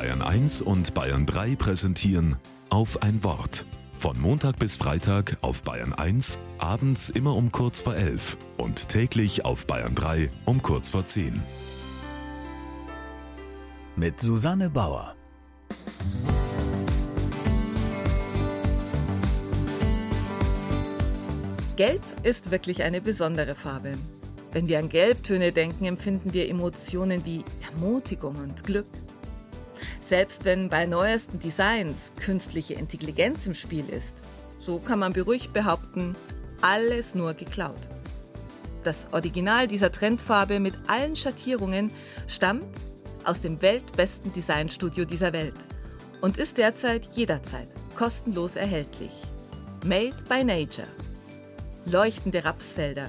Bayern 1 und Bayern 3 präsentieren auf ein Wort. Von Montag bis Freitag auf Bayern 1, abends immer um kurz vor 11 und täglich auf Bayern 3 um kurz vor 10. Mit Susanne Bauer. Gelb ist wirklich eine besondere Farbe. Wenn wir an Gelbtöne denken, empfinden wir Emotionen wie Ermutigung und Glück. Selbst wenn bei neuesten Designs künstliche Intelligenz im Spiel ist, so kann man beruhigt behaupten, alles nur geklaut. Das Original dieser Trendfarbe mit allen Schattierungen stammt aus dem weltbesten Designstudio dieser Welt und ist derzeit jederzeit kostenlos erhältlich. Made by Nature. Leuchtende Rapsfelder,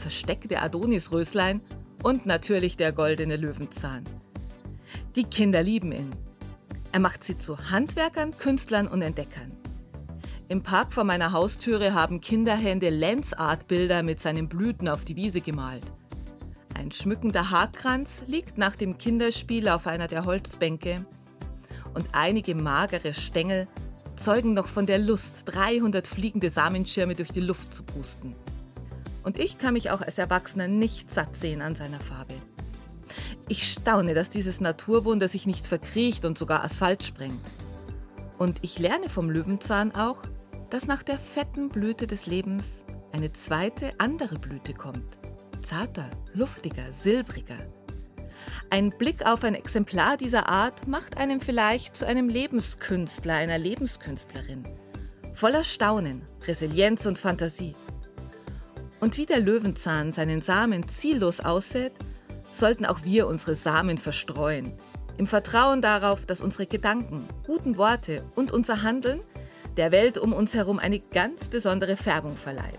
versteckte Adonisröslein und natürlich der goldene Löwenzahn. Die Kinder lieben ihn. Er macht sie zu Handwerkern, Künstlern und Entdeckern. Im Park vor meiner Haustüre haben Kinderhände Lensart-Bilder mit seinen Blüten auf die Wiese gemalt. Ein schmückender Haarkranz liegt nach dem Kinderspiel auf einer der Holzbänke und einige magere Stängel zeugen noch von der Lust, 300 fliegende Samenschirme durch die Luft zu pusten. Und ich kann mich auch als Erwachsener nicht satt sehen an seiner Farbe. Ich staune, dass dieses Naturwunder sich nicht verkriecht und sogar Asphalt sprengt. Und ich lerne vom Löwenzahn auch, dass nach der fetten Blüte des Lebens eine zweite, andere Blüte kommt. Zarter, luftiger, silbriger. Ein Blick auf ein Exemplar dieser Art macht einem vielleicht zu einem Lebenskünstler, einer Lebenskünstlerin. Voller Staunen, Resilienz und Fantasie. Und wie der Löwenzahn seinen Samen ziellos aussät, sollten auch wir unsere Samen verstreuen. Im Vertrauen darauf, dass unsere Gedanken, guten Worte und unser Handeln der Welt um uns herum eine ganz besondere Färbung verleiht.